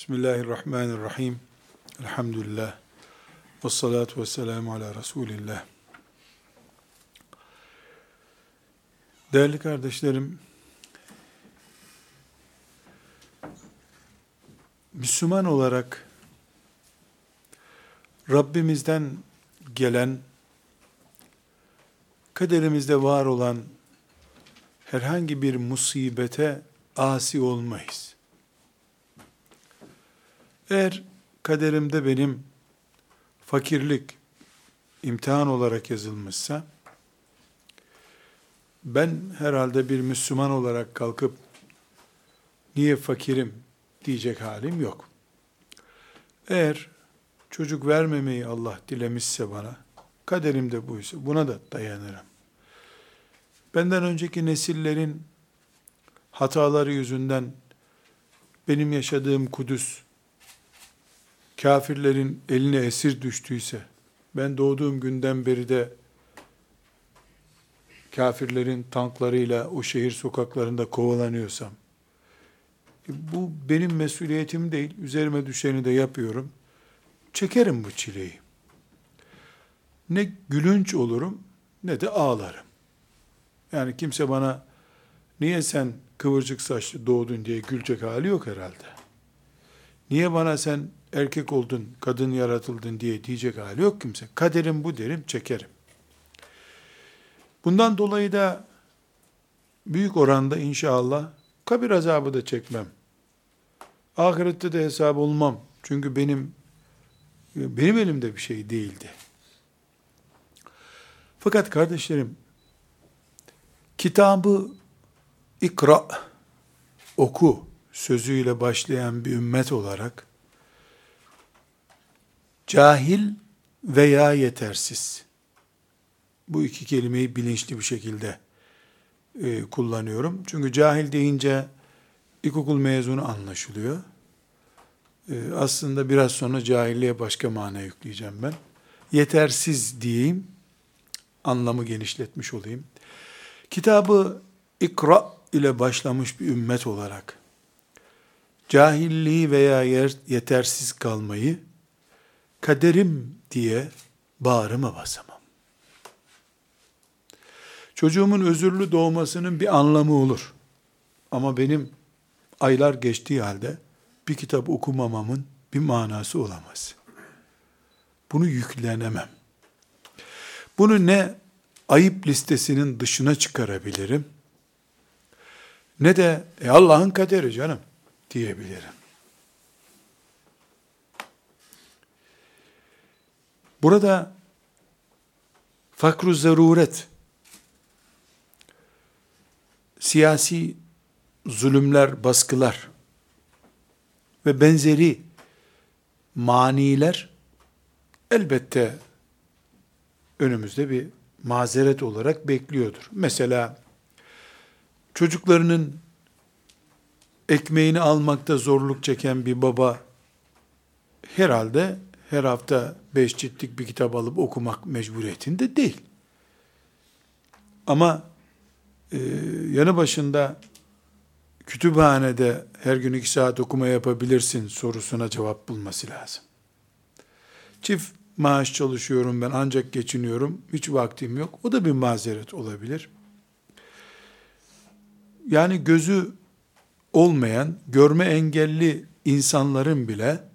Bismillahirrahmanirrahim. Elhamdülillah. Ve salatu ve selamu ala Resulillah. Değerli kardeşlerim, Müslüman olarak Rabbimizden gelen, kaderimizde var olan herhangi bir musibete asi olmayız. Eğer kaderimde benim fakirlik imtihan olarak yazılmışsa, ben herhalde bir Müslüman olarak kalkıp, niye fakirim diyecek halim yok. Eğer çocuk vermemeyi Allah dilemişse bana, kaderimde buysa buna da dayanırım. Benden önceki nesillerin hataları yüzünden benim yaşadığım Kudüs kafirlerin eline esir düştüyse, ben doğduğum günden beri de kafirlerin tanklarıyla o şehir sokaklarında kovalanıyorsam, e, bu benim mesuliyetim değil, üzerime düşeni de yapıyorum. Çekerim bu çileyi. Ne gülünç olurum, ne de ağlarım. Yani kimse bana, niye sen kıvırcık saçlı doğdun diye gülecek hali yok herhalde. Niye bana sen erkek oldun, kadın yaratıldın diye diyecek hali yok kimse. Kaderim bu derim, çekerim. Bundan dolayı da büyük oranda inşallah kabir azabı da çekmem. Ahirette de hesap olmam. Çünkü benim benim elimde bir şey değildi. Fakat kardeşlerim kitabı ikra oku sözüyle başlayan bir ümmet olarak cahil veya yetersiz. Bu iki kelimeyi bilinçli bir şekilde e, kullanıyorum. Çünkü cahil deyince ilkokul mezunu anlaşılıyor. E, aslında biraz sonra cahilliğe başka mana yükleyeceğim ben. Yetersiz diyeyim, anlamı genişletmiş olayım. Kitabı ikra ile başlamış bir ümmet olarak, cahilliği veya yetersiz kalmayı, kaderim diye bağrıma basamam. Çocuğumun özürlü doğmasının bir anlamı olur. Ama benim aylar geçtiği halde bir kitap okumamamın bir manası olamaz. Bunu yüklenemem. Bunu ne ayıp listesinin dışına çıkarabilirim, ne de e Allah'ın kaderi canım diyebilirim. Burada fakru zaruret, siyasi zulümler, baskılar ve benzeri maniler elbette önümüzde bir mazeret olarak bekliyordur. Mesela çocuklarının ekmeğini almakta zorluk çeken bir baba herhalde her hafta beş ciltlik bir kitap alıp okumak mecburiyetinde değil. Ama e, yanı başında kütüphanede her gün iki saat okuma yapabilirsin sorusuna cevap bulması lazım. Çift maaş çalışıyorum ben ancak geçiniyorum, hiç vaktim yok. O da bir mazeret olabilir. Yani gözü olmayan, görme engelli insanların bile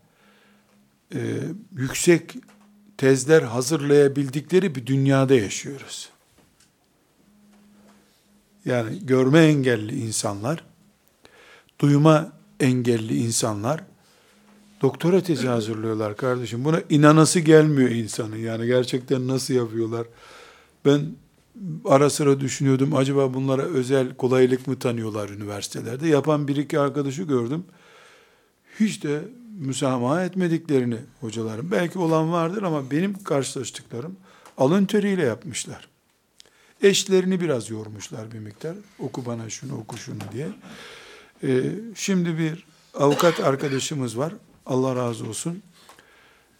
e, yüksek tezler hazırlayabildikleri bir dünyada yaşıyoruz. Yani görme engelli insanlar, duyma engelli insanlar doktora tezi hazırlıyorlar kardeşim. Buna inanası gelmiyor insanın. Yani gerçekten nasıl yapıyorlar? Ben ara sıra düşünüyordum acaba bunlara özel kolaylık mı tanıyorlar üniversitelerde? Yapan bir iki arkadaşı gördüm. Hiç de müsamaha etmediklerini hocalarım. Belki olan vardır ama benim karşılaştıklarım alın teriyle yapmışlar. Eşlerini biraz yormuşlar bir miktar. Oku bana şunu, oku şunu diye. Ee, şimdi bir avukat arkadaşımız var. Allah razı olsun.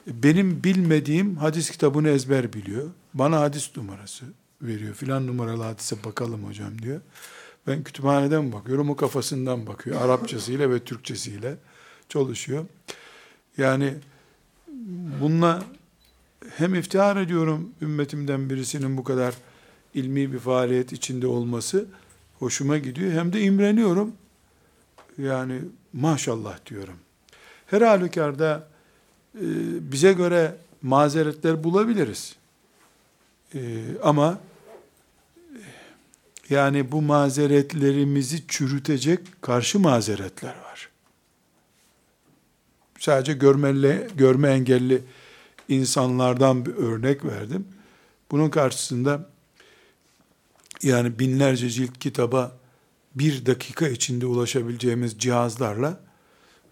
Benim bilmediğim hadis kitabını ezber biliyor. Bana hadis numarası veriyor. Filan numaralı hadise bakalım hocam diyor. Ben kütüphaneden bakıyorum. O kafasından bakıyor. Arapçasıyla ve Türkçesiyle. Çalışıyor. Yani bununla hem iftihar ediyorum ümmetimden birisinin bu kadar ilmi bir faaliyet içinde olması hoşuma gidiyor. Hem de imreniyorum. Yani maşallah diyorum. Her halükarda e, bize göre mazeretler bulabiliriz. E, ama yani bu mazeretlerimizi çürütecek karşı mazeretler var. Sadece görmeli, görme engelli insanlardan bir örnek verdim. Bunun karşısında yani binlerce cilt kitaba bir dakika içinde ulaşabileceğimiz cihazlarla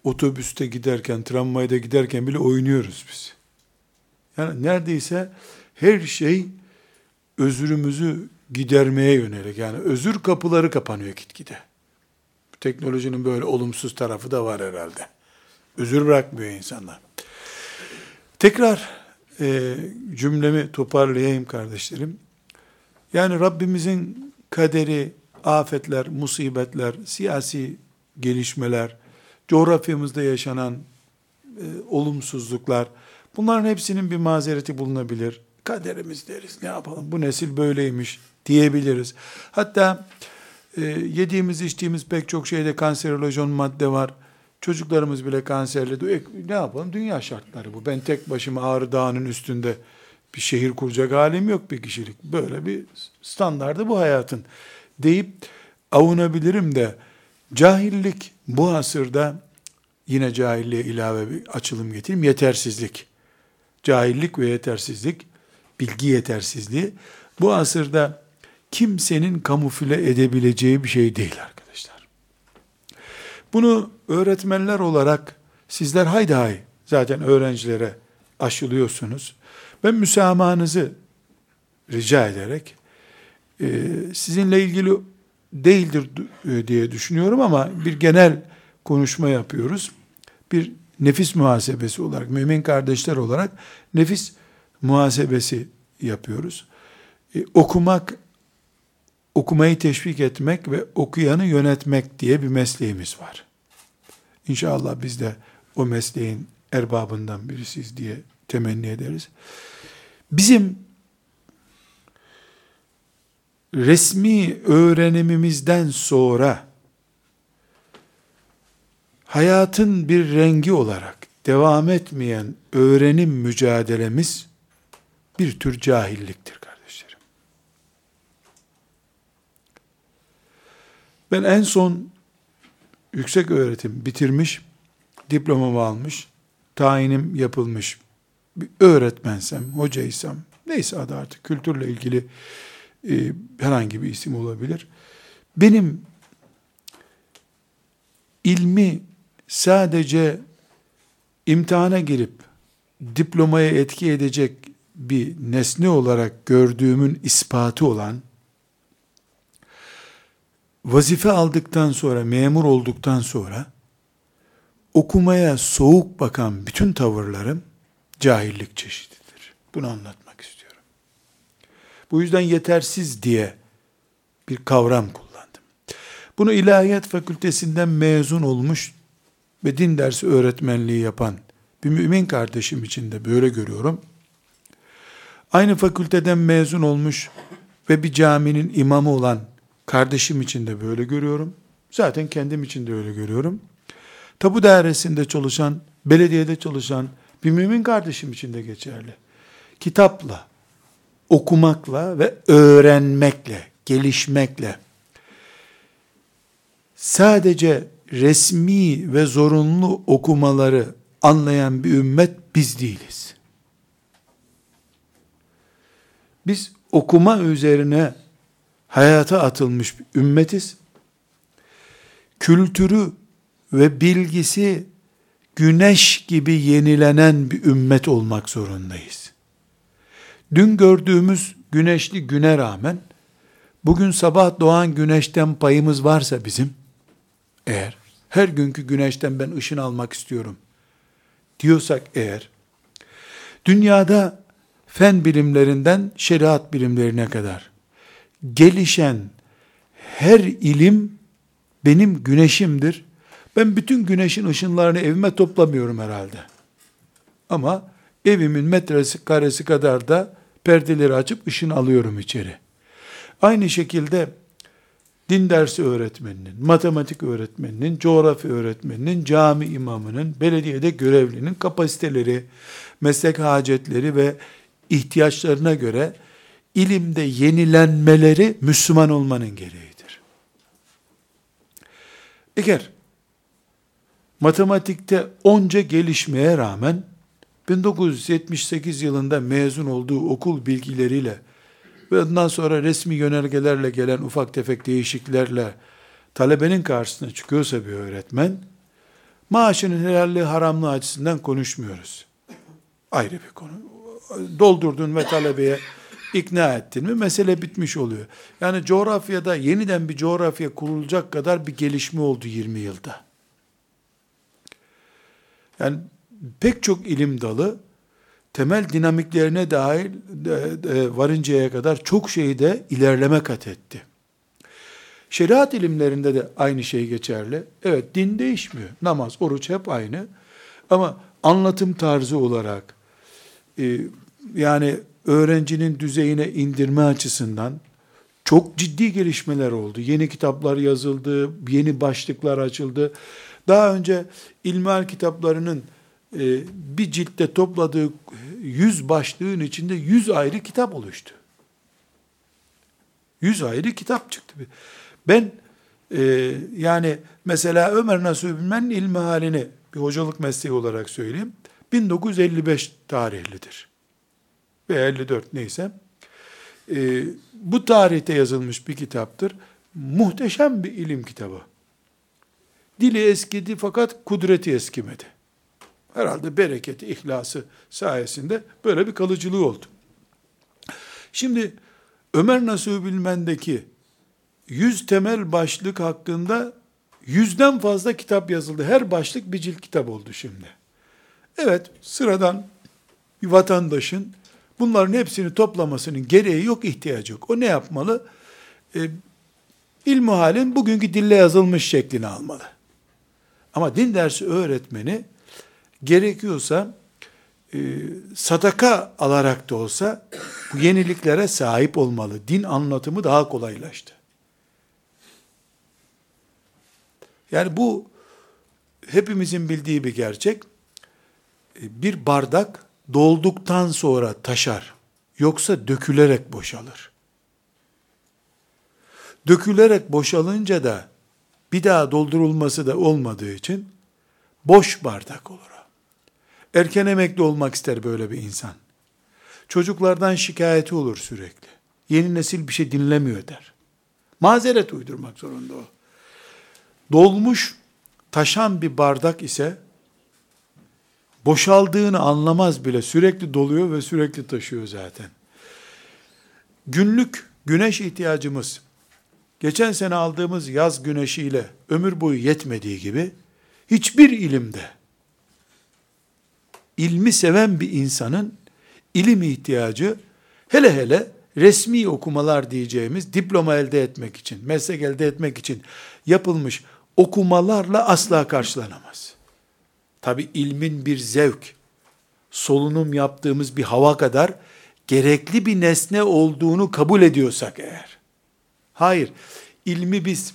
otobüste giderken, tramvayda giderken bile oynuyoruz biz. Yani neredeyse her şey özürümüzü gidermeye yönelik. Yani özür kapıları kapanıyor gitgide. Teknolojinin böyle olumsuz tarafı da var herhalde. Özür bırakmıyor insanlar. Tekrar e, cümlemi toparlayayım kardeşlerim. Yani Rabbimizin kaderi, afetler, musibetler, siyasi gelişmeler, coğrafyamızda yaşanan e, olumsuzluklar, bunların hepsinin bir mazereti bulunabilir. Kaderimiz deriz, ne yapalım, bu nesil böyleymiş diyebiliriz. Hatta e, yediğimiz, içtiğimiz pek çok şeyde kanserojen madde var. Çocuklarımız bile kanserli. E, ne yapalım? Dünya şartları bu. Ben tek başıma Ağrı Dağı'nın üstünde bir şehir kuracak halim yok bir kişilik. Böyle bir standardı bu hayatın deyip avunabilirim de cahillik bu asırda yine cahilliğe ilave bir açılım getireyim. Yetersizlik. Cahillik ve yetersizlik, bilgi yetersizliği bu asırda kimsenin kamufle edebileceği bir şey değil arkadaşlar. Bunu öğretmenler olarak sizler haydi hay zaten öğrencilere aşılıyorsunuz. Ben müsamahanızı rica ederek e, sizinle ilgili değildir e, diye düşünüyorum ama bir genel konuşma yapıyoruz. Bir nefis muhasebesi olarak, mümin kardeşler olarak nefis muhasebesi yapıyoruz. E, okumak, okumayı teşvik etmek ve okuyanı yönetmek diye bir mesleğimiz var. İnşallah biz de o mesleğin erbabından birisiyiz diye temenni ederiz. Bizim resmi öğrenimimizden sonra hayatın bir rengi olarak devam etmeyen öğrenim mücadelemiz bir tür cahilliktir kardeşlerim. Ben en son yüksek öğretim bitirmiş, diplomamı almış, tayinim yapılmış bir öğretmensem, hocaysam, neyse adı artık kültürle ilgili e, herhangi bir isim olabilir. Benim ilmi sadece imtihana girip diplomaya etki edecek bir nesne olarak gördüğümün ispatı olan vazife aldıktan sonra, memur olduktan sonra okumaya soğuk bakan bütün tavırlarım cahillik çeşididir. Bunu anlatmak istiyorum. Bu yüzden yetersiz diye bir kavram kullandım. Bunu ilahiyat fakültesinden mezun olmuş ve din dersi öğretmenliği yapan bir mümin kardeşim için de böyle görüyorum. Aynı fakülteden mezun olmuş ve bir caminin imamı olan kardeşim için de böyle görüyorum. Zaten kendim için de öyle görüyorum. Tabu dairesinde çalışan, belediyede çalışan bir mümin kardeşim için de geçerli. Kitapla, okumakla ve öğrenmekle, gelişmekle sadece resmi ve zorunlu okumaları anlayan bir ümmet biz değiliz. Biz okuma üzerine hayata atılmış bir ümmetiz. Kültürü ve bilgisi güneş gibi yenilenen bir ümmet olmak zorundayız. Dün gördüğümüz güneşli güne rağmen bugün sabah doğan güneşten payımız varsa bizim eğer her günkü güneşten ben ışın almak istiyorum diyorsak eğer dünyada fen bilimlerinden şeriat bilimlerine kadar gelişen her ilim benim güneşimdir. Ben bütün güneşin ışınlarını evime toplamıyorum herhalde. Ama evimin metresi karesi kadar da perdeleri açıp ışın alıyorum içeri. Aynı şekilde din dersi öğretmeninin, matematik öğretmeninin, coğrafya öğretmeninin, cami imamının, belediyede görevlinin kapasiteleri, meslek hacetleri ve ihtiyaçlarına göre ilimde yenilenmeleri Müslüman olmanın gereğidir. Eğer matematikte onca gelişmeye rağmen 1978 yılında mezun olduğu okul bilgileriyle ve ondan sonra resmi yönergelerle gelen ufak tefek değişiklerle talebenin karşısına çıkıyorsa bir öğretmen, maaşının helalliği haramlığı açısından konuşmuyoruz. Ayrı bir konu. Doldurdun ve talebeye ikna ettin mi mesele bitmiş oluyor. Yani coğrafyada yeniden bir coğrafya kurulacak kadar bir gelişme oldu 20 yılda. Yani pek çok ilim dalı temel dinamiklerine dahil varıncaya kadar çok şeyde ilerleme kat etti. Şeriat ilimlerinde de aynı şey geçerli. Evet din değişmiyor. Namaz, oruç hep aynı. Ama anlatım tarzı olarak e, yani öğrencinin düzeyine indirme açısından çok ciddi gelişmeler oldu. Yeni kitaplar yazıldı, yeni başlıklar açıldı. Daha önce ilmihal kitaplarının e, bir ciltte topladığı yüz başlığın içinde yüz ayrı kitap oluştu. Yüz ayrı kitap çıktı. Ben e, yani mesela Ömer Nasuh Bilmen'in ilmi halini bir hocalık mesleği olarak söyleyeyim. 1955 tarihlidir. Ve 54 neyse. E, bu tarihte yazılmış bir kitaptır. Muhteşem bir ilim kitabı. Dili eskidi fakat kudreti eskimedi. Herhalde bereketi, ihlası sayesinde böyle bir kalıcılığı oldu. Şimdi Ömer Nasuh Bilmen'deki yüz temel başlık hakkında yüzden fazla kitap yazıldı. Her başlık bir cilt kitap oldu şimdi. Evet, sıradan bir vatandaşın bunların hepsini toplamasının gereği yok, ihtiyacı yok. O ne yapmalı? E, ilmi halin bugünkü dille yazılmış şeklini almalı. Ama din dersi öğretmeni gerekiyorsa e, sadaka alarak da olsa bu yeniliklere sahip olmalı. Din anlatımı daha kolaylaştı. Yani bu hepimizin bildiği bir gerçek. E, bir bardak dolduktan sonra taşar. Yoksa dökülerek boşalır. Dökülerek boşalınca da bir daha doldurulması da olmadığı için boş bardak olur. Erken emekli olmak ister böyle bir insan. Çocuklardan şikayeti olur sürekli. Yeni nesil bir şey dinlemiyor der. Mazeret uydurmak zorunda o. Dolmuş, taşan bir bardak ise boşaldığını anlamaz bile. Sürekli doluyor ve sürekli taşıyor zaten. Günlük güneş ihtiyacımız geçen sene aldığımız yaz güneşiyle ömür boyu yetmediği gibi hiçbir ilimde ilmi seven bir insanın ilim ihtiyacı hele hele resmi okumalar diyeceğimiz diploma elde etmek için, meslek elde etmek için yapılmış okumalarla asla karşılanamaz. Tabi ilmin bir zevk, solunum yaptığımız bir hava kadar gerekli bir nesne olduğunu kabul ediyorsak eğer. Hayır, ilmi biz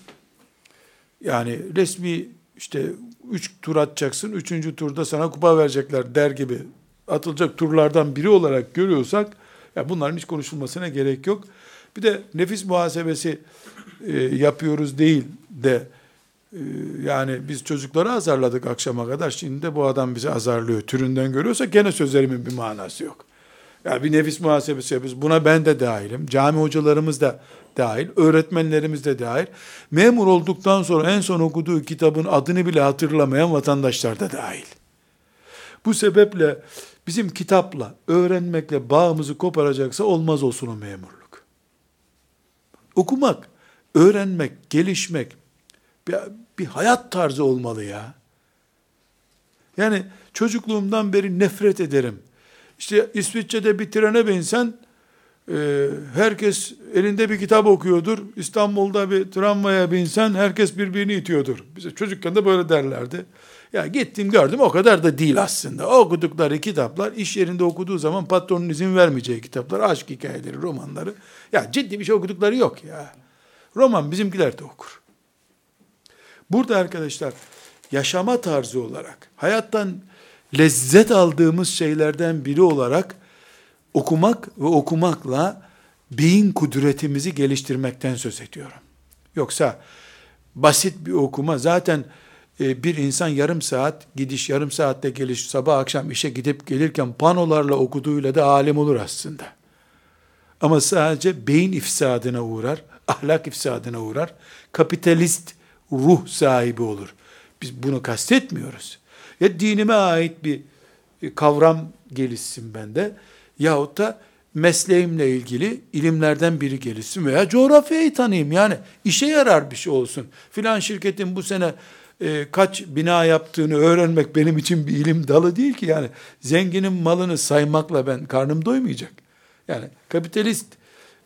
yani resmi işte üç tur atacaksın, üçüncü turda sana kupa verecekler der gibi atılacak turlardan biri olarak görüyorsak, ya bunların hiç konuşulmasına gerek yok. Bir de nefis muhasebesi e, yapıyoruz değil de yani biz çocukları azarladık akşama kadar, şimdi de bu adam bizi azarlıyor türünden görüyorsa gene sözlerimin bir manası yok. Ya bir nefis muhasebesi yapıyoruz. Buna ben de dahilim. Cami hocalarımız da dahil, öğretmenlerimiz de dahil, memur olduktan sonra en son okuduğu kitabın adını bile hatırlamayan vatandaşlar da dahil. Bu sebeple bizim kitapla, öğrenmekle bağımızı koparacaksa olmaz olsun o memurluk. Okumak, öğrenmek, gelişmek bir, bir hayat tarzı olmalı ya. Yani çocukluğumdan beri nefret ederim. İşte İsviçre'de bir trene binsen Ee, herkes elinde bir kitap okuyordur. İstanbul'da bir tramvaya binsen herkes birbirini itiyordur. Bize çocukken de böyle derlerdi. Ya gittim gördüm o kadar da değil aslında. Okudukları kitaplar iş yerinde okuduğu zaman patronun izin vermeyeceği kitaplar. Aşk hikayeleri, romanları. Ya ciddi bir şey okudukları yok ya. Roman bizimkiler de okur. Burada arkadaşlar yaşama tarzı olarak, hayattan lezzet aldığımız şeylerden biri olarak okumak ve okumakla beyin kudretimizi geliştirmekten söz ediyorum. Yoksa basit bir okuma zaten e, bir insan yarım saat gidiş, yarım saatte geliş, sabah akşam işe gidip gelirken panolarla okuduğuyla da alim olur aslında. Ama sadece beyin ifsadına uğrar, ahlak ifsadına uğrar, kapitalist ruh sahibi olur. Biz bunu kastetmiyoruz. Ya dinime ait bir kavram gelişsin bende yahut da mesleğimle ilgili ilimlerden biri gelişsin veya coğrafyayı tanıyayım. Yani işe yarar bir şey olsun. Filan şirketin bu sene e, kaç bina yaptığını öğrenmek benim için bir ilim dalı değil ki. Yani zenginin malını saymakla ben karnım doymayacak. Yani kapitalist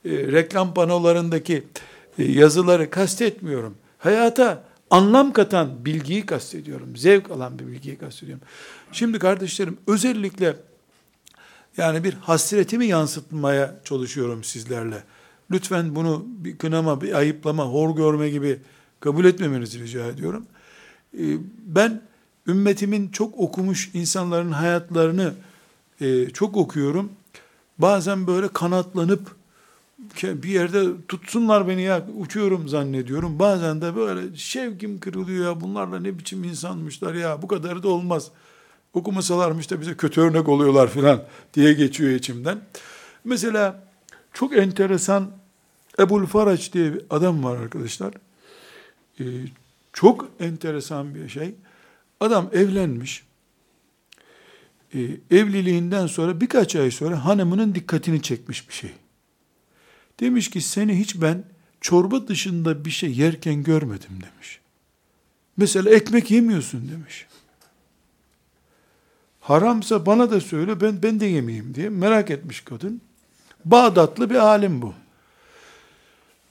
e, reklam panolarındaki e, yazıları kastetmiyorum. Hayata anlam katan bilgiyi kastediyorum. Zevk alan bir bilgiyi kastediyorum. Şimdi kardeşlerim özellikle yani bir hasretimi yansıtmaya çalışıyorum sizlerle. Lütfen bunu bir kınama, bir ayıplama, hor görme gibi kabul etmemenizi rica ediyorum. Ee, ben ümmetimin çok okumuş insanların hayatlarını e, çok okuyorum. Bazen böyle kanatlanıp bir yerde tutsunlar beni ya uçuyorum zannediyorum. Bazen de böyle şevkim kırılıyor ya bunlarla ne biçim insanmışlar ya bu kadar da olmaz. Okumasalarmış da bize kötü örnek oluyorlar filan diye geçiyor içimden. Mesela çok enteresan Ebul Faraç diye bir adam var arkadaşlar. Ee, çok enteresan bir şey. Adam evlenmiş. Ee, evliliğinden sonra birkaç ay sonra hanımının dikkatini çekmiş bir şey. Demiş ki seni hiç ben çorba dışında bir şey yerken görmedim demiş. Mesela ekmek yemiyorsun demiş. Haramsa bana da söyle ben ben de yemeyeyim diye merak etmiş kadın. Bağdatlı bir alim bu.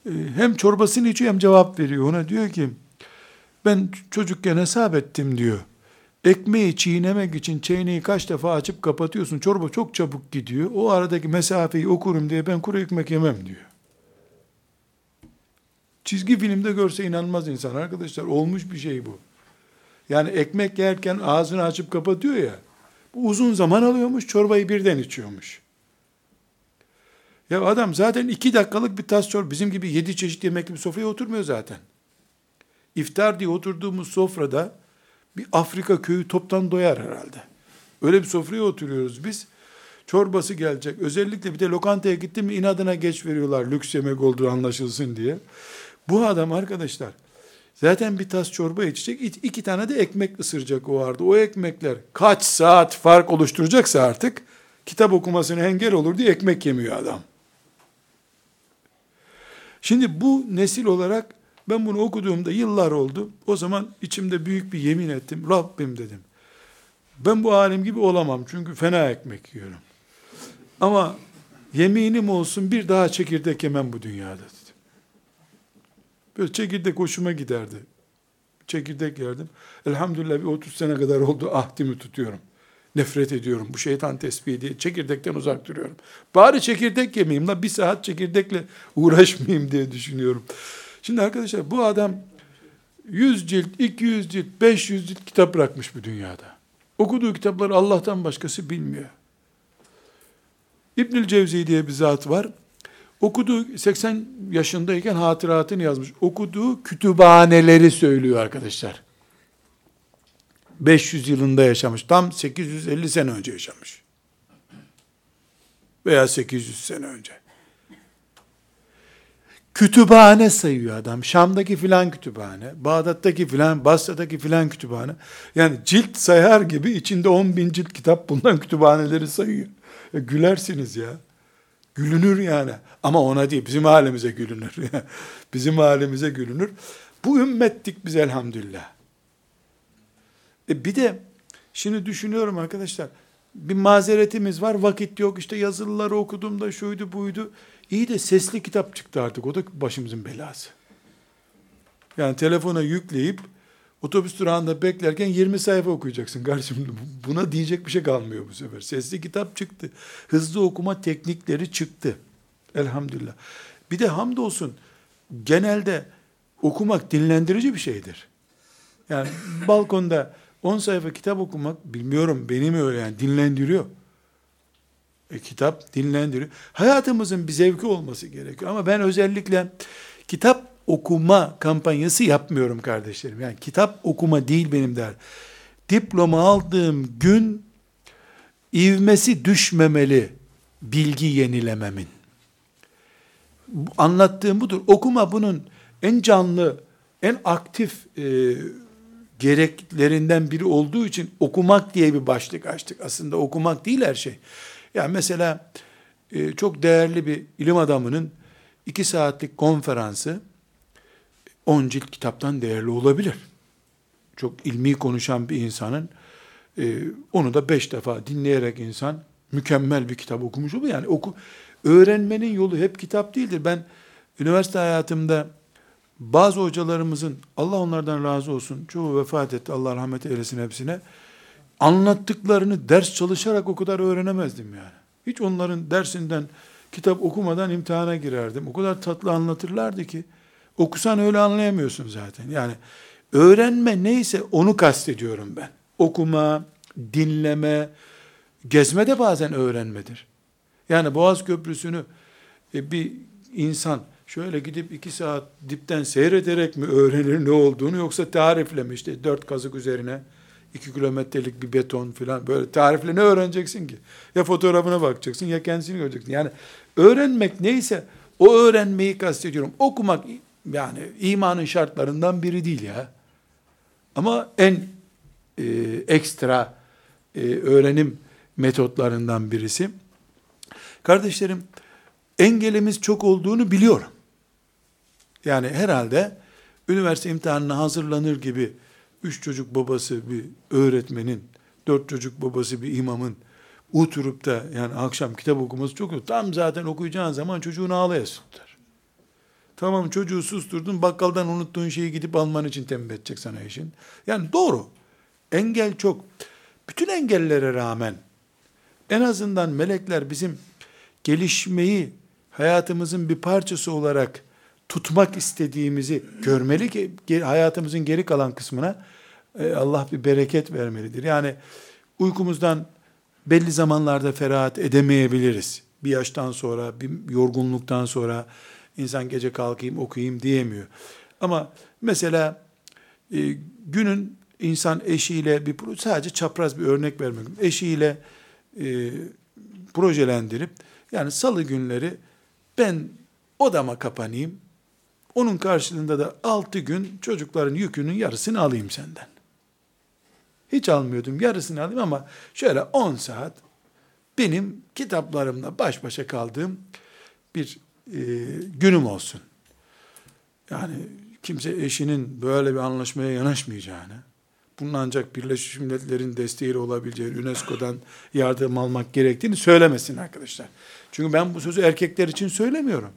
Ee, hem çorbasını içiyor hem cevap veriyor. Ona diyor ki ben çocukken hesap ettim diyor. Ekmeği çiğnemek için çeyneyi kaç defa açıp kapatıyorsun. Çorba çok çabuk gidiyor. O aradaki mesafeyi okurum diye ben kuru ekmek yemem diyor. Çizgi filmde görse inanmaz insan arkadaşlar. Olmuş bir şey bu. Yani ekmek yerken ağzını açıp kapatıyor ya. Bu uzun zaman alıyormuş, çorbayı birden içiyormuş. Ya adam zaten iki dakikalık bir tas çorba, bizim gibi yedi çeşit yemekli bir sofraya oturmuyor zaten. İftar diye oturduğumuz sofrada bir Afrika köyü toptan doyar herhalde. Öyle bir sofraya oturuyoruz biz. Çorbası gelecek. Özellikle bir de lokantaya gittim mi inadına geç veriyorlar lüks yemek olduğu anlaşılsın diye. Bu adam arkadaşlar zaten bir tas çorba içecek, iki tane de ekmek ısıracak o arada. O ekmekler kaç saat fark oluşturacaksa artık kitap okumasına engel olur diye ekmek yemiyor adam. Şimdi bu nesil olarak ben bunu okuduğumda yıllar oldu. O zaman içimde büyük bir yemin ettim. Rabbim dedim. Ben bu alim gibi olamam çünkü fena ekmek yiyorum. Ama yeminim olsun bir daha çekirdek yemem bu dünyada dedim. Böyle çekirdek hoşuma giderdi. Çekirdek yerdim. Elhamdülillah bir 30 sene kadar oldu ahdimi tutuyorum. Nefret ediyorum. Bu şeytan tesbihi diye çekirdekten uzak duruyorum. Bari çekirdek yemeyeyim la bir saat çekirdekle uğraşmayayım diye düşünüyorum. Şimdi arkadaşlar bu adam 100 cilt, 200 cilt, 500 cilt kitap bırakmış bu dünyada. Okuduğu kitapları Allah'tan başkası bilmiyor. İbnül Cevzi diye bir zat var. Okuduğu 80 yaşındayken hatıratını yazmış. Okuduğu kütüphaneleri söylüyor arkadaşlar. 500 yılında yaşamış. Tam 850 sene önce yaşamış. Veya 800 sene önce. Kütüphane sayıyor adam. Şam'daki filan kütüphane, Bağdat'taki filan, Basra'daki filan kütüphane. Yani cilt sayar gibi içinde 10 bin cilt kitap bundan kütüphaneleri sayıyor. E, gülersiniz ya. Gülünür yani. Ama ona değil, bizim halimize gülünür. bizim halimize gülünür. Bu ümmettik biz elhamdülillah. E bir de şimdi düşünüyorum arkadaşlar. bir mazeretimiz var. Vakit yok. İşte yazılıları okudum da şuydu buydu. İyi de sesli kitap çıktı artık. O da başımızın belası. Yani telefona yükleyip otobüs durağında beklerken 20 sayfa okuyacaksın kardeşim. Buna diyecek bir şey kalmıyor bu sefer. Sesli kitap çıktı. Hızlı okuma teknikleri çıktı. Elhamdülillah. Bir de hamdolsun genelde okumak dinlendirici bir şeydir. Yani balkonda 10 sayfa kitap okumak bilmiyorum benim öyle yani dinlendiriyor. E, kitap dinlendiriyor. Hayatımızın bir zevki olması gerekiyor. Ama ben özellikle kitap okuma kampanyası yapmıyorum kardeşlerim. Yani kitap okuma değil benim der. Diploma aldığım gün ivmesi düşmemeli bilgi yenilememin. Anlattığım budur. Okuma bunun en canlı, en aktif e, gereklerinden biri olduğu için okumak diye bir başlık açtık. Aslında okumak değil her şey. Yani mesela e, çok değerli bir ilim adamının iki saatlik konferansı 10 cilt kitaptan değerli olabilir. Çok ilmi konuşan bir insanın e, onu da beş defa dinleyerek insan mükemmel bir kitap okumuş olur. Yani oku, öğrenmenin yolu hep kitap değildir. Ben üniversite hayatımda bazı hocalarımızın, Allah onlardan razı olsun, çoğu vefat etti, Allah rahmet eylesin hepsine, anlattıklarını ders çalışarak o kadar öğrenemezdim yani. Hiç onların dersinden kitap okumadan imtihana girerdim. O kadar tatlı anlatırlardı ki, okusan öyle anlayamıyorsun zaten. Yani öğrenme neyse onu kastediyorum ben. Okuma, dinleme, gezme de bazen öğrenmedir. Yani Boğaz Köprüsü'nü e, bir insan şöyle gidip iki saat dipten seyrederek mi öğrenir ne olduğunu yoksa tarifle mi işte dört kazık üzerine iki kilometrelik bir beton filan böyle tarifle ne öğreneceksin ki? Ya fotoğrafına bakacaksın ya kendisini göreceksin. Yani öğrenmek neyse o öğrenmeyi kastediyorum. Okumak yani imanın şartlarından biri değil ya. Ama en e, ekstra e, öğrenim metotlarından birisi. Kardeşlerim, engelimiz çok olduğunu biliyorum. Yani herhalde üniversite imtihanına hazırlanır gibi üç çocuk babası bir öğretmenin, dört çocuk babası bir imamın oturup da yani akşam kitap okuması çok yok. Tam zaten okuyacağın zaman çocuğunu ağlaya tutar. Tamam çocuğu susturdun, bakkaldan unuttuğun şeyi gidip alman için tembih edecek sana işin. Yani doğru. Engel çok. Bütün engellere rağmen en azından melekler bizim gelişmeyi hayatımızın bir parçası olarak tutmak istediğimizi görmeli ki hayatımızın geri kalan kısmına e, Allah bir bereket vermelidir. Yani uykumuzdan belli zamanlarda ferahat edemeyebiliriz. Bir yaştan sonra, bir yorgunluktan sonra insan gece kalkayım okuyayım diyemiyor. Ama mesela e, günün insan eşiyle bir sadece çapraz bir örnek vermek eşiyle e, projelendirip yani salı günleri ben odama kapanayım. Onun karşılığında da altı gün çocukların yükünün yarısını alayım senden. Hiç almıyordum yarısını alayım ama şöyle on saat benim kitaplarımla baş başa kaldığım bir e, günüm olsun. Yani kimse eşinin böyle bir anlaşmaya yanaşmayacağını, bunun ancak Birleşmiş Milletler'in desteğiyle olabileceği, UNESCO'dan yardım almak gerektiğini söylemesin arkadaşlar. Çünkü ben bu sözü erkekler için söylemiyorum.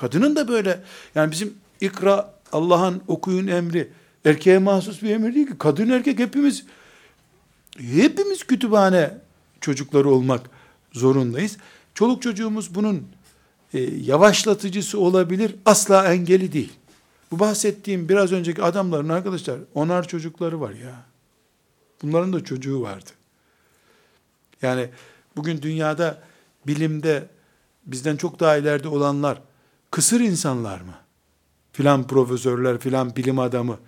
Kadının da böyle, yani bizim ikra, Allah'ın okuyun emri, erkeğe mahsus bir emir değil ki. Kadın erkek hepimiz, hepimiz kütüphane çocukları olmak zorundayız. Çoluk çocuğumuz bunun e, yavaşlatıcısı olabilir, asla engeli değil. Bu bahsettiğim biraz önceki adamların arkadaşlar onar çocukları var ya. Bunların da çocuğu vardı. Yani bugün dünyada bilimde bizden çok daha ileride olanlar kısır insanlar mı? Filan profesörler, filan bilim adamı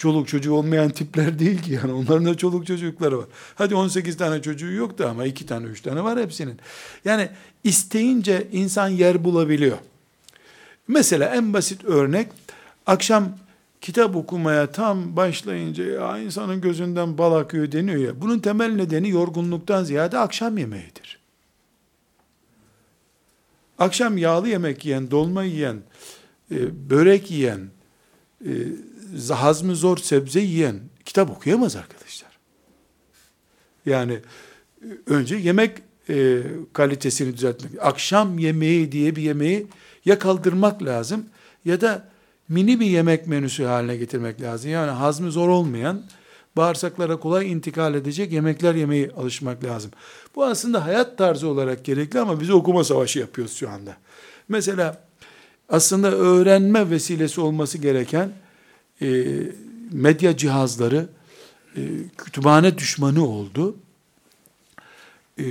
çoluk çocuğu olmayan tipler değil ki yani onların da çoluk çocukları var. Hadi 18 tane çocuğu yoktu ama 2 tane 3 tane var hepsinin. Yani isteyince insan yer bulabiliyor. Mesela en basit örnek akşam kitap okumaya tam başlayınca ya insanın gözünden bal akıyor deniyor ya. Bunun temel nedeni yorgunluktan ziyade akşam yemeğidir. Akşam yağlı yemek yiyen, dolma yiyen, e, börek yiyen, e, hazmı zor sebze yiyen kitap okuyamaz arkadaşlar. Yani önce yemek e, kalitesini düzeltmek. Akşam yemeği diye bir yemeği ya kaldırmak lazım ya da mini bir yemek menüsü haline getirmek lazım. Yani hazmı zor olmayan, bağırsaklara kolay intikal edecek yemekler yemeye alışmak lazım. Bu aslında hayat tarzı olarak gerekli ama biz okuma savaşı yapıyoruz şu anda. Mesela aslında öğrenme vesilesi olması gereken e, medya cihazları e, kütüphane düşmanı oldu. E,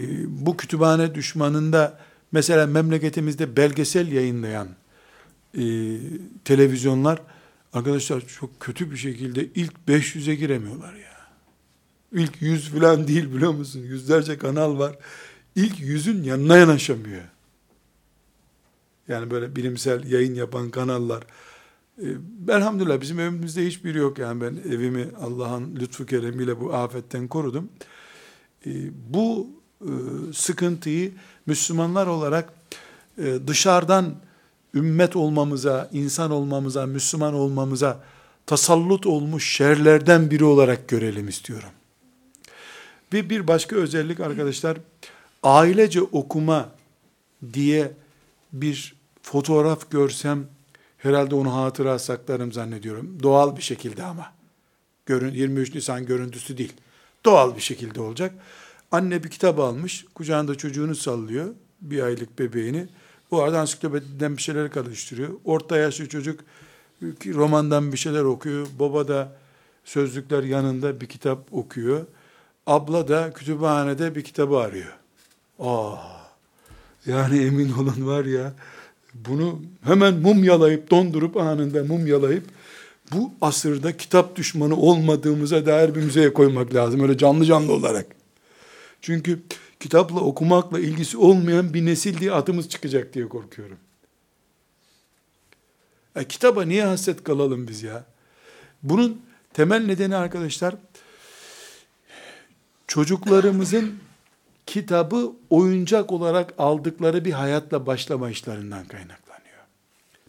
bu kütüphane düşmanında mesela memleketimizde belgesel yayınlayan e, televizyonlar arkadaşlar çok kötü bir şekilde ilk 500'e giremiyorlar ya. İlk 100 falan değil biliyor musun? Yüzlerce kanal var. İlk yüzün yanına yanaşamıyor. Yani böyle bilimsel yayın yapan kanallar. Ee, elhamdülillah bizim evimizde hiçbiri yok yani ben evimi Allah'ın lütfu keremiyle bu afetten korudum. Ee, bu e, sıkıntıyı Müslümanlar olarak e, dışarıdan ümmet olmamıza, insan olmamıza, Müslüman olmamıza tasallut olmuş şerlerden biri olarak görelim istiyorum. Bir, bir başka özellik arkadaşlar, ailece okuma diye bir fotoğraf görsem, herhalde onu hatıra saklarım zannediyorum. Doğal bir şekilde ama. Görün, 23 Nisan görüntüsü değil. Doğal bir şekilde olacak. Anne bir kitap almış, kucağında çocuğunu sallıyor, bir aylık bebeğini. Bu arada ansiklopediden bir şeyler karıştırıyor. Orta yaşlı çocuk romandan bir şeyler okuyor. Baba da sözlükler yanında bir kitap okuyor. Abla da kütüphanede bir kitabı arıyor. Aa, yani emin olun var ya, bunu hemen mumyalayıp, dondurup anında mumyalayıp, bu asırda kitap düşmanı olmadığımıza dair bir müzeye koymak lazım. Öyle canlı canlı olarak. Çünkü kitapla okumakla ilgisi olmayan bir nesil diye adımız çıkacak diye korkuyorum. E, kitaba niye hasret kalalım biz ya? Bunun temel nedeni arkadaşlar, çocuklarımızın kitabı oyuncak olarak aldıkları bir hayatla başlama işlerinden kaynaklanıyor.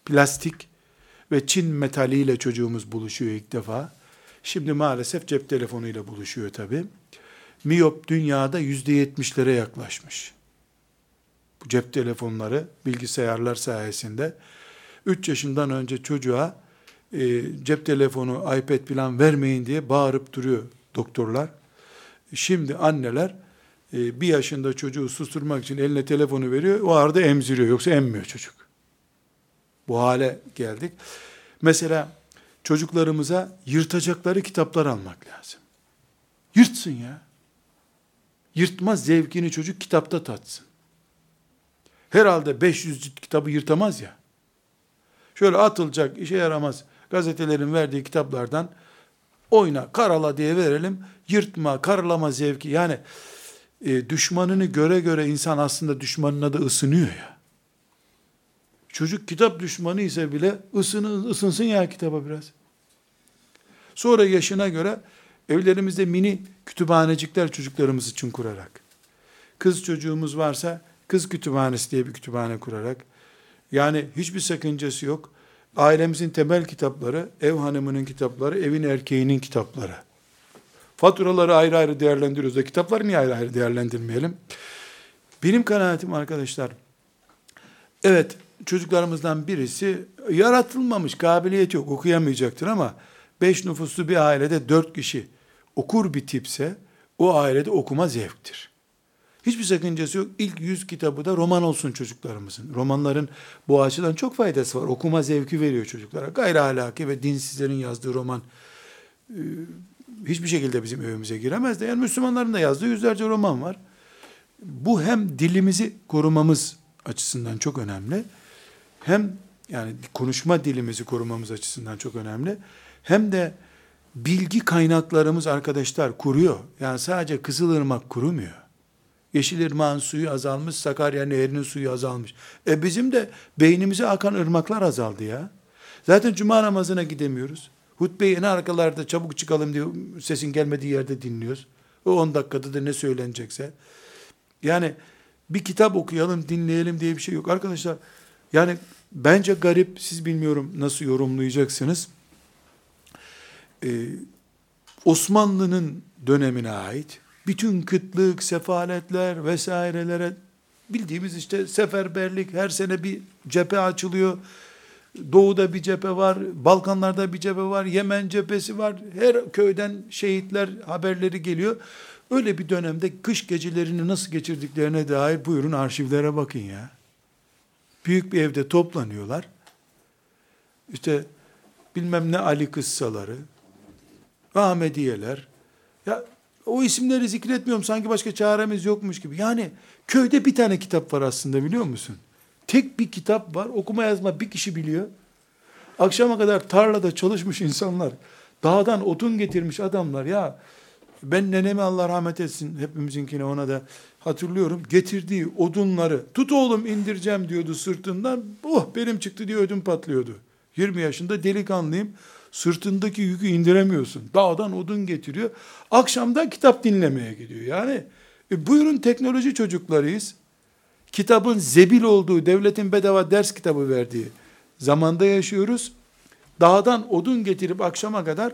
Plastik ve Çin metaliyle çocuğumuz buluşuyor ilk defa. Şimdi maalesef cep telefonuyla buluşuyor tabi. Miyop dünyada yüzde yetmişlere yaklaşmış. Bu cep telefonları, bilgisayarlar sayesinde 3 yaşından önce çocuğa e, cep telefonu, iPad falan vermeyin diye bağırıp duruyor doktorlar. Şimdi anneler e, bir yaşında çocuğu susturmak için eline telefonu veriyor, o arada emziriyor, yoksa emmiyor çocuk. Bu hale geldik. Mesela çocuklarımıza yırtacakları kitaplar almak lazım. Yırtsın ya. Yırtma zevkini çocuk kitapta tatsın. Herhalde 500 cilt kitabı yırtamaz ya. Şöyle atılacak, işe yaramaz gazetelerin verdiği kitaplardan oyna, karala diye verelim. Yırtma, karalama zevki. Yani e, düşmanını göre göre insan aslında düşmanına da ısınıyor ya. Çocuk kitap düşmanı ise bile ısını, ısınsın ya kitaba biraz. Sonra yaşına göre evlerimizde mini kütüphanecikler çocuklarımız için kurarak, kız çocuğumuz varsa kız kütüphanesi diye bir kütüphane kurarak, yani hiçbir sakıncası yok. Ailemizin temel kitapları, ev hanımının kitapları, evin erkeğinin kitapları. Faturaları ayrı ayrı değerlendiriyoruz da kitapları niye ayrı ayrı değerlendirmeyelim? Benim kanaatim arkadaşlar, evet çocuklarımızdan birisi yaratılmamış, kabiliyet yok, okuyamayacaktır ama beş nüfuslu bir ailede dört kişi okur bir tipse, o ailede okuma zevktir. Hiçbir sakıncası yok. İlk yüz kitabı da roman olsun çocuklarımızın. Romanların bu açıdan çok faydası var. Okuma zevki veriyor çocuklara. Gayri ahlaki ve dinsizlerin yazdığı roman e, hiçbir şekilde bizim evimize giremez de. Yani Müslümanların da yazdığı yüzlerce roman var. Bu hem dilimizi korumamız açısından çok önemli. Hem yani konuşma dilimizi korumamız açısından çok önemli. Hem de bilgi kaynaklarımız arkadaşlar kuruyor. Yani sadece Kızılırmak kurumuyor. Yeşilırmağın suyu azalmış, Sakarya Nehri'nin suyu azalmış. E bizim de beynimize akan ırmaklar azaldı ya. Zaten cuma namazına gidemiyoruz. Hutbeyi en arkalarda çabuk çıkalım diye sesin gelmediği yerde dinliyoruz. O 10 dakikada da ne söylenecekse. Yani bir kitap okuyalım, dinleyelim diye bir şey yok. Arkadaşlar yani bence garip, siz bilmiyorum nasıl yorumlayacaksınız. Ee, Osmanlı'nın dönemine ait bütün kıtlık, sefaletler vesairelere bildiğimiz işte seferberlik her sene bir cephe açılıyor. Doğuda bir cephe var, Balkanlarda bir cephe var, Yemen cephesi var. Her köyden şehitler haberleri geliyor. Öyle bir dönemde kış gecelerini nasıl geçirdiklerine dair buyurun arşivlere bakın ya. Büyük bir evde toplanıyorlar. İşte bilmem ne Ali kıssaları, Ahmediyeler. Ya o isimleri zikretmiyorum sanki başka çaremiz yokmuş gibi. Yani köyde bir tane kitap var aslında biliyor musun? Tek bir kitap var. Okuma yazma bir kişi biliyor. Akşama kadar tarlada çalışmış insanlar. Dağdan otun getirmiş adamlar ya. Ben nenemi Allah rahmet etsin hepimizinkine ona da hatırlıyorum. Getirdiği odunları tut oğlum indireceğim diyordu sırtından. Oh benim çıktı diye ödüm patlıyordu. 20 yaşında delikanlıyım. Sırtındaki yükü indiremiyorsun. Dağdan odun getiriyor. Akşamda kitap dinlemeye gidiyor. Yani e, buyurun teknoloji çocuklarıyız. Kitabın zebil olduğu, devletin bedava ders kitabı verdiği zamanda yaşıyoruz. Dağdan odun getirip akşama kadar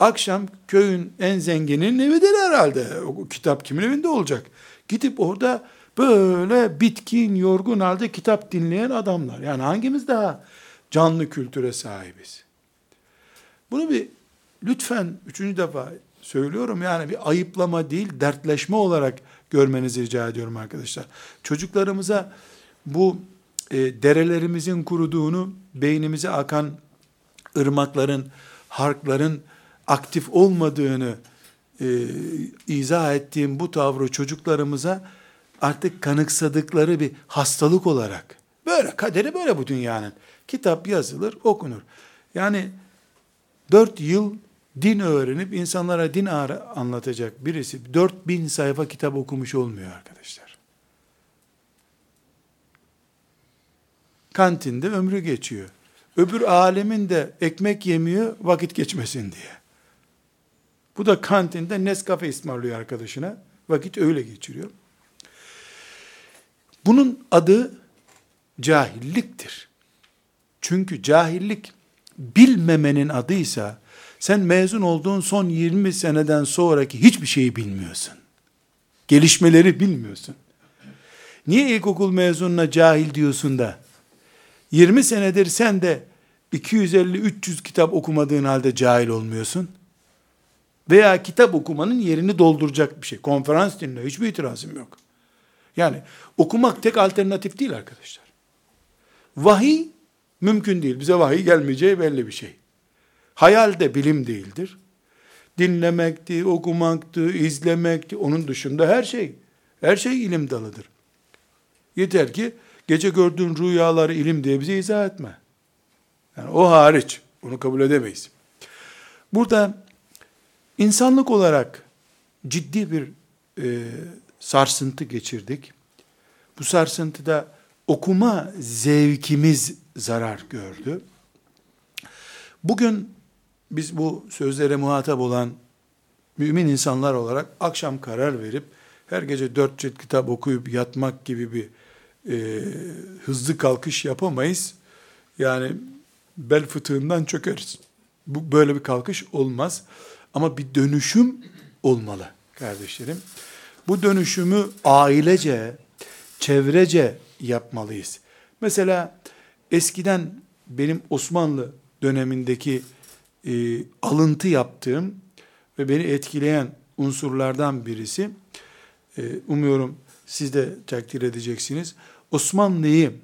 akşam köyün en zenginin evidir herhalde. O kitap kimin evinde olacak? Gidip orada böyle bitkin, yorgun halde kitap dinleyen adamlar. Yani hangimiz daha canlı kültüre sahibiz? Bunu bir lütfen üçüncü defa söylüyorum yani bir ayıplama değil dertleşme olarak görmenizi rica ediyorum arkadaşlar. Çocuklarımıza bu e, derelerimizin kuruduğunu, beynimize akan ırmakların, harkların aktif olmadığını e, izah ettiğim bu tavrı çocuklarımıza artık kanıksadıkları bir hastalık olarak böyle kaderi böyle bu dünyanın. Kitap yazılır, okunur. Yani dört yıl din öğrenip insanlara din anlatacak birisi dört bin sayfa kitap okumuş olmuyor arkadaşlar. Kantinde ömrü geçiyor. Öbür alemin de ekmek yemiyor vakit geçmesin diye. Bu da kantinde Nescafe ısmarlıyor arkadaşına. Vakit öyle geçiriyor. Bunun adı cahilliktir. Çünkü cahillik bilmemenin adıysa sen mezun olduğun son 20 seneden sonraki hiçbir şeyi bilmiyorsun. Gelişmeleri bilmiyorsun. Niye ilkokul mezununa cahil diyorsun da 20 senedir sen de 250-300 kitap okumadığın halde cahil olmuyorsun? Veya kitap okumanın yerini dolduracak bir şey. Konferans dinle hiçbir itirazım yok. Yani okumak tek alternatif değil arkadaşlar. Vahiy mümkün değil. Bize vahiy gelmeyeceği belli bir şey. Hayal de bilim değildir. Dinlemekti, okumaktı, izlemekti. Onun dışında her şey. Her şey ilim dalıdır. Yeter ki gece gördüğün rüyaları ilim diye bize izah etme. Yani o hariç. Bunu kabul edemeyiz. Burada insanlık olarak ciddi bir e, sarsıntı geçirdik. Bu sarsıntıda okuma zevkimiz zarar gördü. Bugün biz bu sözlere muhatap olan mümin insanlar olarak akşam karar verip her gece dört cilt kitap okuyup yatmak gibi bir e, hızlı kalkış yapamayız. Yani bel fıtığından çökeriz. Bu böyle bir kalkış olmaz. Ama bir dönüşüm olmalı kardeşlerim. Bu dönüşümü ailece, çevrece yapmalıyız. Mesela eskiden benim Osmanlı dönemindeki e, alıntı yaptığım ve beni etkileyen unsurlardan birisi, e, umuyorum siz de takdir edeceksiniz, Osmanlı'yı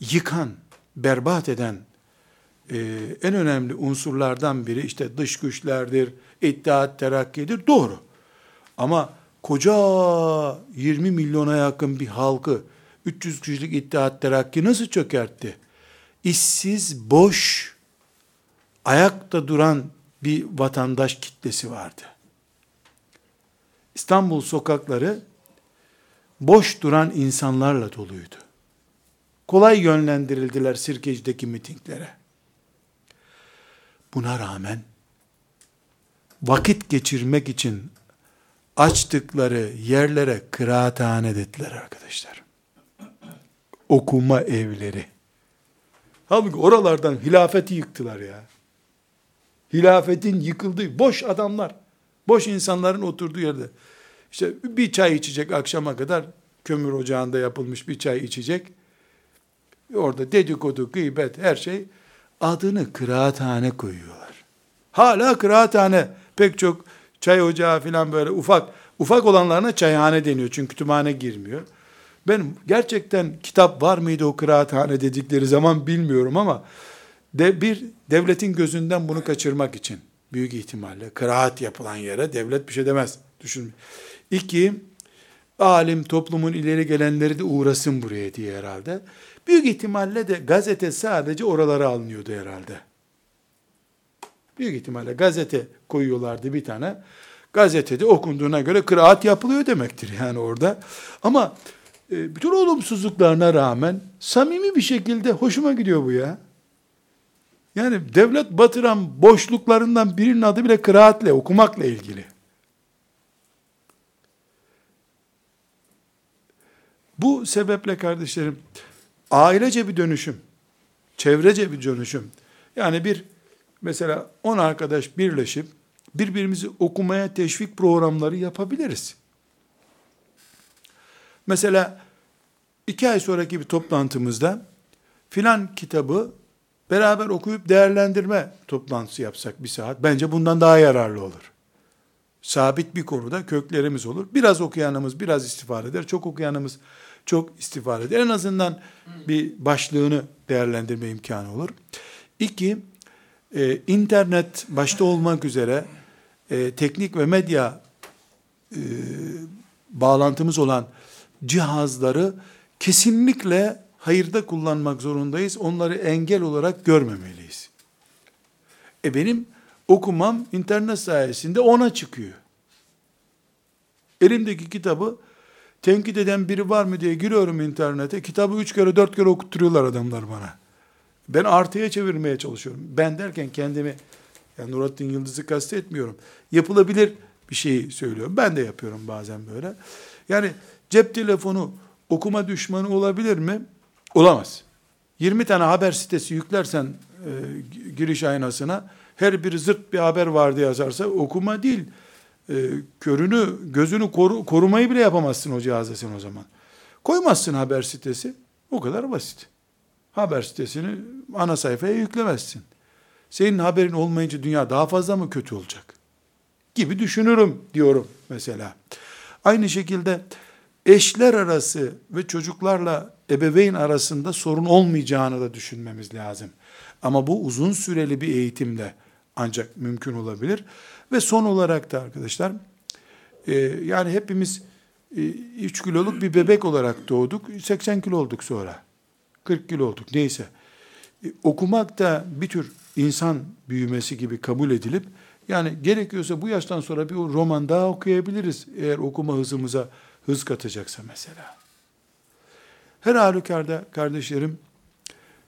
yıkan, berbat eden e, en önemli unsurlardan biri işte dış güçlerdir, iddiat terakkidir, doğru. Ama koca 20 milyona yakın bir halkı 300 kişilik iddiat terakki nasıl çökertti? İşsiz, boş, ayakta duran bir vatandaş kitlesi vardı. İstanbul sokakları boş duran insanlarla doluydu. Kolay yönlendirildiler Sirkeci'deki mitinglere. Buna rağmen vakit geçirmek için açtıkları yerlere kıraathane dediler arkadaşlar. Okuma evleri. Halbuki oralardan hilafeti yıktılar ya hilafetin yıkıldığı boş adamlar. Boş insanların oturduğu yerde. İşte bir çay içecek akşama kadar kömür ocağında yapılmış bir çay içecek. Orada dedikodu, gıybet, her şey adını kıraathane koyuyorlar. Hala kıraathane pek çok çay ocağı falan böyle ufak ufak olanlarına çayhane deniyor çünkü kütüphane girmiyor. Ben gerçekten kitap var mıydı o kıraathane dedikleri zaman bilmiyorum ama de bir devletin gözünden bunu kaçırmak için büyük ihtimalle kıraat yapılan yere devlet bir şey demez. Düşün. İki, alim toplumun ileri gelenleri de uğrasın buraya diye herhalde. Büyük ihtimalle de gazete sadece oralara alınıyordu herhalde. Büyük ihtimalle gazete koyuyorlardı bir tane. Gazetede okunduğuna göre kıraat yapılıyor demektir yani orada. Ama bütün olumsuzluklarına rağmen samimi bir şekilde hoşuma gidiyor bu ya. Yani devlet batıran boşluklarından birinin adı bile kıraatle, okumakla ilgili. Bu sebeple kardeşlerim, ailece bir dönüşüm, çevrece bir dönüşüm. Yani bir, mesela on arkadaş birleşip, birbirimizi okumaya teşvik programları yapabiliriz. Mesela iki ay sonraki bir toplantımızda filan kitabı beraber okuyup değerlendirme toplantısı yapsak bir saat. Bence bundan daha yararlı olur. Sabit bir konuda köklerimiz olur. Biraz okuyanımız biraz istifade eder. Çok okuyanımız çok istifade eder. En azından bir başlığını değerlendirme imkanı olur. İki, e, internet başta olmak üzere e, teknik ve medya e, bağlantımız olan cihazları kesinlikle hayırda kullanmak zorundayız. Onları engel olarak görmemeliyiz. E benim okumam internet sayesinde ona çıkıyor. Elimdeki kitabı tenkit eden biri var mı diye giriyorum internete. Kitabı üç kere dört kere okutturuyorlar adamlar bana. Ben artıya çevirmeye çalışıyorum. Ben derken kendimi yani Nurattin Yıldız'ı kastetmiyorum. Yapılabilir bir şeyi söylüyorum. Ben de yapıyorum bazen böyle. Yani cep telefonu okuma düşmanı olabilir mi? Olamaz. 20 tane haber sitesi yüklersen e, giriş aynasına her biri zırt bir haber vardı yazarsa okuma değil. E, körünü, gözünü koru, korumayı bile yapamazsın o cihaza sen o zaman. Koymazsın haber sitesi. O kadar basit. Haber sitesini ana sayfaya yüklemezsin. Senin haberin olmayınca dünya daha fazla mı kötü olacak? Gibi düşünürüm diyorum mesela. Aynı şekilde eşler arası ve çocuklarla ebeveyn arasında sorun olmayacağını da düşünmemiz lazım. Ama bu uzun süreli bir eğitimle ancak mümkün olabilir. Ve son olarak da arkadaşlar, e, yani hepimiz e, 3 kiloluk bir bebek olarak doğduk, 80 kilo olduk sonra. 40 kilo olduk neyse. E, okumak da bir tür insan büyümesi gibi kabul edilip, yani gerekiyorsa bu yaştan sonra bir roman daha okuyabiliriz eğer okuma hızımıza hız katacaksa mesela. Her halükarda kardeşlerim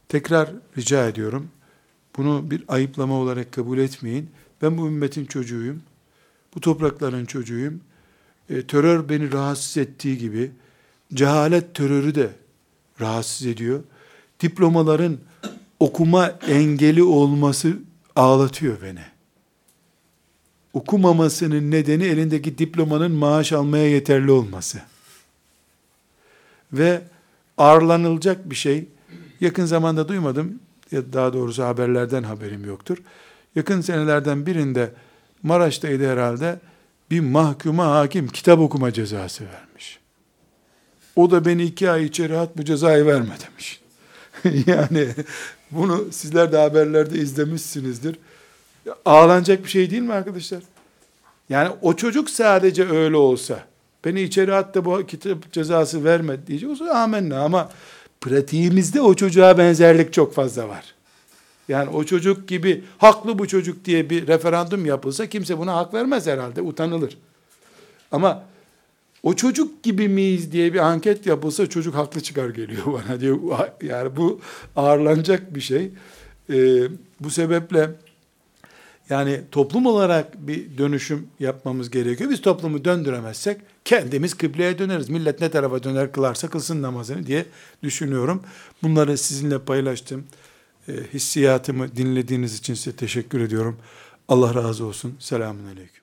tekrar rica ediyorum. Bunu bir ayıplama olarak kabul etmeyin. Ben bu ümmetin çocuğuyum. Bu toprakların çocuğuyum. E, terör beni rahatsız ettiği gibi cehalet terörü de rahatsız ediyor. Diplomaların okuma engeli olması ağlatıyor beni. Okumamasının nedeni elindeki diplomanın maaş almaya yeterli olması. Ve ağırlanılacak bir şey. Yakın zamanda duymadım, ya daha doğrusu haberlerden haberim yoktur. Yakın senelerden birinde Maraş'taydı herhalde bir mahkuma hakim kitap okuma cezası vermiş. O da beni iki ay içeri at bu cezayı verme demiş. yani bunu sizler de haberlerde izlemişsinizdir. Ağlanacak bir şey değil mi arkadaşlar? Yani o çocuk sadece öyle olsa, beni içeri at da bu kitap cezası verme diyecek olsa amenna ama pratiğimizde o çocuğa benzerlik çok fazla var. Yani o çocuk gibi haklı bu çocuk diye bir referandum yapılsa kimse buna hak vermez herhalde, utanılır. Ama o çocuk gibi miyiz diye bir anket yapılsa çocuk haklı çıkar geliyor bana diyor. Yani bu ağırlanacak bir şey. Ee, bu sebeple yani toplum olarak bir dönüşüm yapmamız gerekiyor. Biz toplumu döndüremezsek kendimiz kıbleye döneriz. Millet ne tarafa döner kılarsa kılsın namazını diye düşünüyorum. Bunları sizinle paylaştım. E, hissiyatımı dinlediğiniz için size teşekkür ediyorum. Allah razı olsun. Selamun Aleyküm.